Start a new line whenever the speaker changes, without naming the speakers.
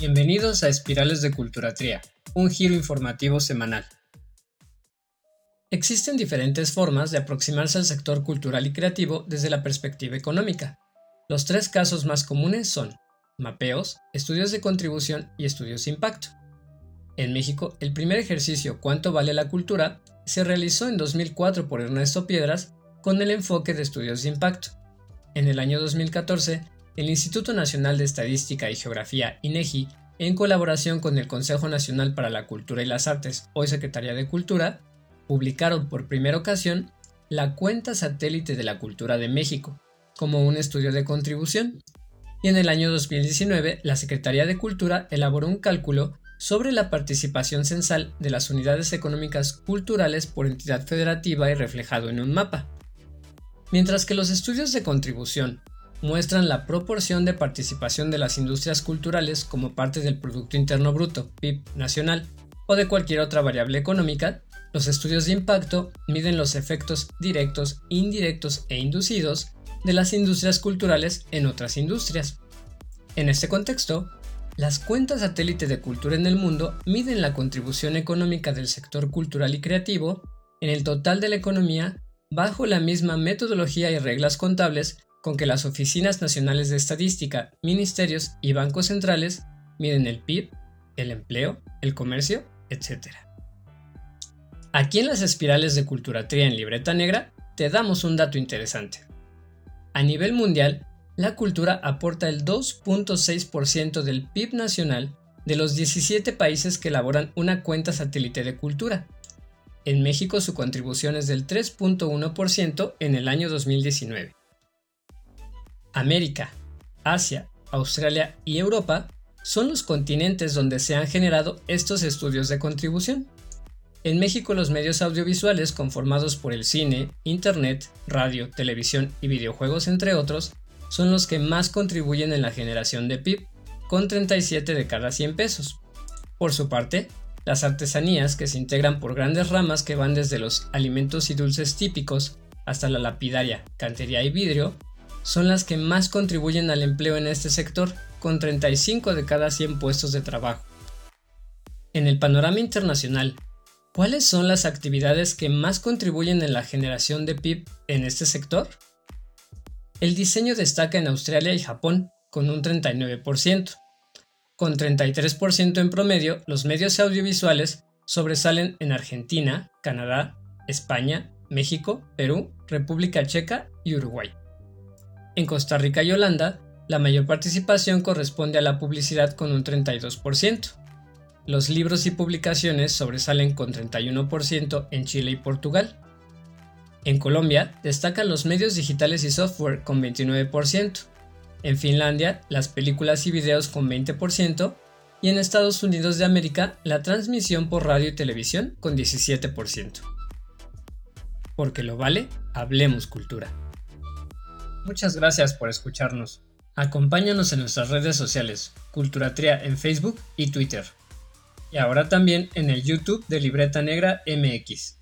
Bienvenidos a Espirales de Culturatría, un giro informativo semanal. Existen diferentes formas de aproximarse al sector cultural y creativo desde la perspectiva económica. Los tres casos más comunes son mapeos, estudios de contribución y estudios de impacto. En México, el primer ejercicio ¿Cuánto vale la cultura? se realizó en 2004 por Ernesto Piedras con el enfoque de estudios de impacto. En el año 2014, el Instituto Nacional de Estadística y Geografía, INEGI, en colaboración con el Consejo Nacional para la Cultura y las Artes, hoy Secretaría de Cultura, publicaron por primera ocasión la cuenta satélite de la cultura de México, como un estudio de contribución, y en el año 2019 la Secretaría de Cultura elaboró un cálculo sobre la participación censal de las unidades económicas culturales por entidad federativa y reflejado en un mapa. Mientras que los estudios de contribución muestran la proporción de participación de las industrias culturales como parte del Producto Interno Bruto, PIB nacional, o de cualquier otra variable económica, los estudios de impacto miden los efectos directos, indirectos e inducidos de las industrias culturales en otras industrias. En este contexto, las cuentas satélite de cultura en el mundo miden la contribución económica del sector cultural y creativo en el total de la economía bajo la misma metodología y reglas contables con que las oficinas nacionales de estadística, ministerios y bancos centrales miden el PIB, el empleo, el comercio, etc. Aquí en las espirales de Culturatría en libreta negra te damos un dato interesante. A nivel mundial, la cultura aporta el 2.6% del PIB nacional de los 17 países que elaboran una cuenta satélite de cultura. En México su contribución es del 3.1% en el año 2019. América, Asia, Australia y Europa son los continentes donde se han generado estos estudios de contribución. En México los medios audiovisuales conformados por el cine, internet, radio, televisión y videojuegos entre otros son los que más contribuyen en la generación de PIB, con 37 de cada 100 pesos. Por su parte, las artesanías, que se integran por grandes ramas que van desde los alimentos y dulces típicos hasta la lapidaria, cantería y vidrio, son las que más contribuyen al empleo en este sector, con 35 de cada 100 puestos de trabajo. En el panorama internacional, ¿cuáles son las actividades que más contribuyen en la generación de PIB en este sector? El diseño destaca en Australia y Japón, con un 39%. Con 33% en promedio, los medios audiovisuales sobresalen en Argentina, Canadá, España, México, Perú, República Checa y Uruguay. En Costa Rica y Holanda, la mayor participación corresponde a la publicidad con un 32%. Los libros y publicaciones sobresalen con 31% en Chile y Portugal. En Colombia destacan los medios digitales y software con 29%. En Finlandia, las películas y videos con 20%. Y en Estados Unidos de América, la transmisión por radio y televisión con 17%. Porque lo vale, hablemos cultura. Muchas gracias por escucharnos. Acompáñanos en nuestras redes sociales, Culturatria en Facebook y Twitter. Y ahora también en el YouTube de Libreta Negra MX.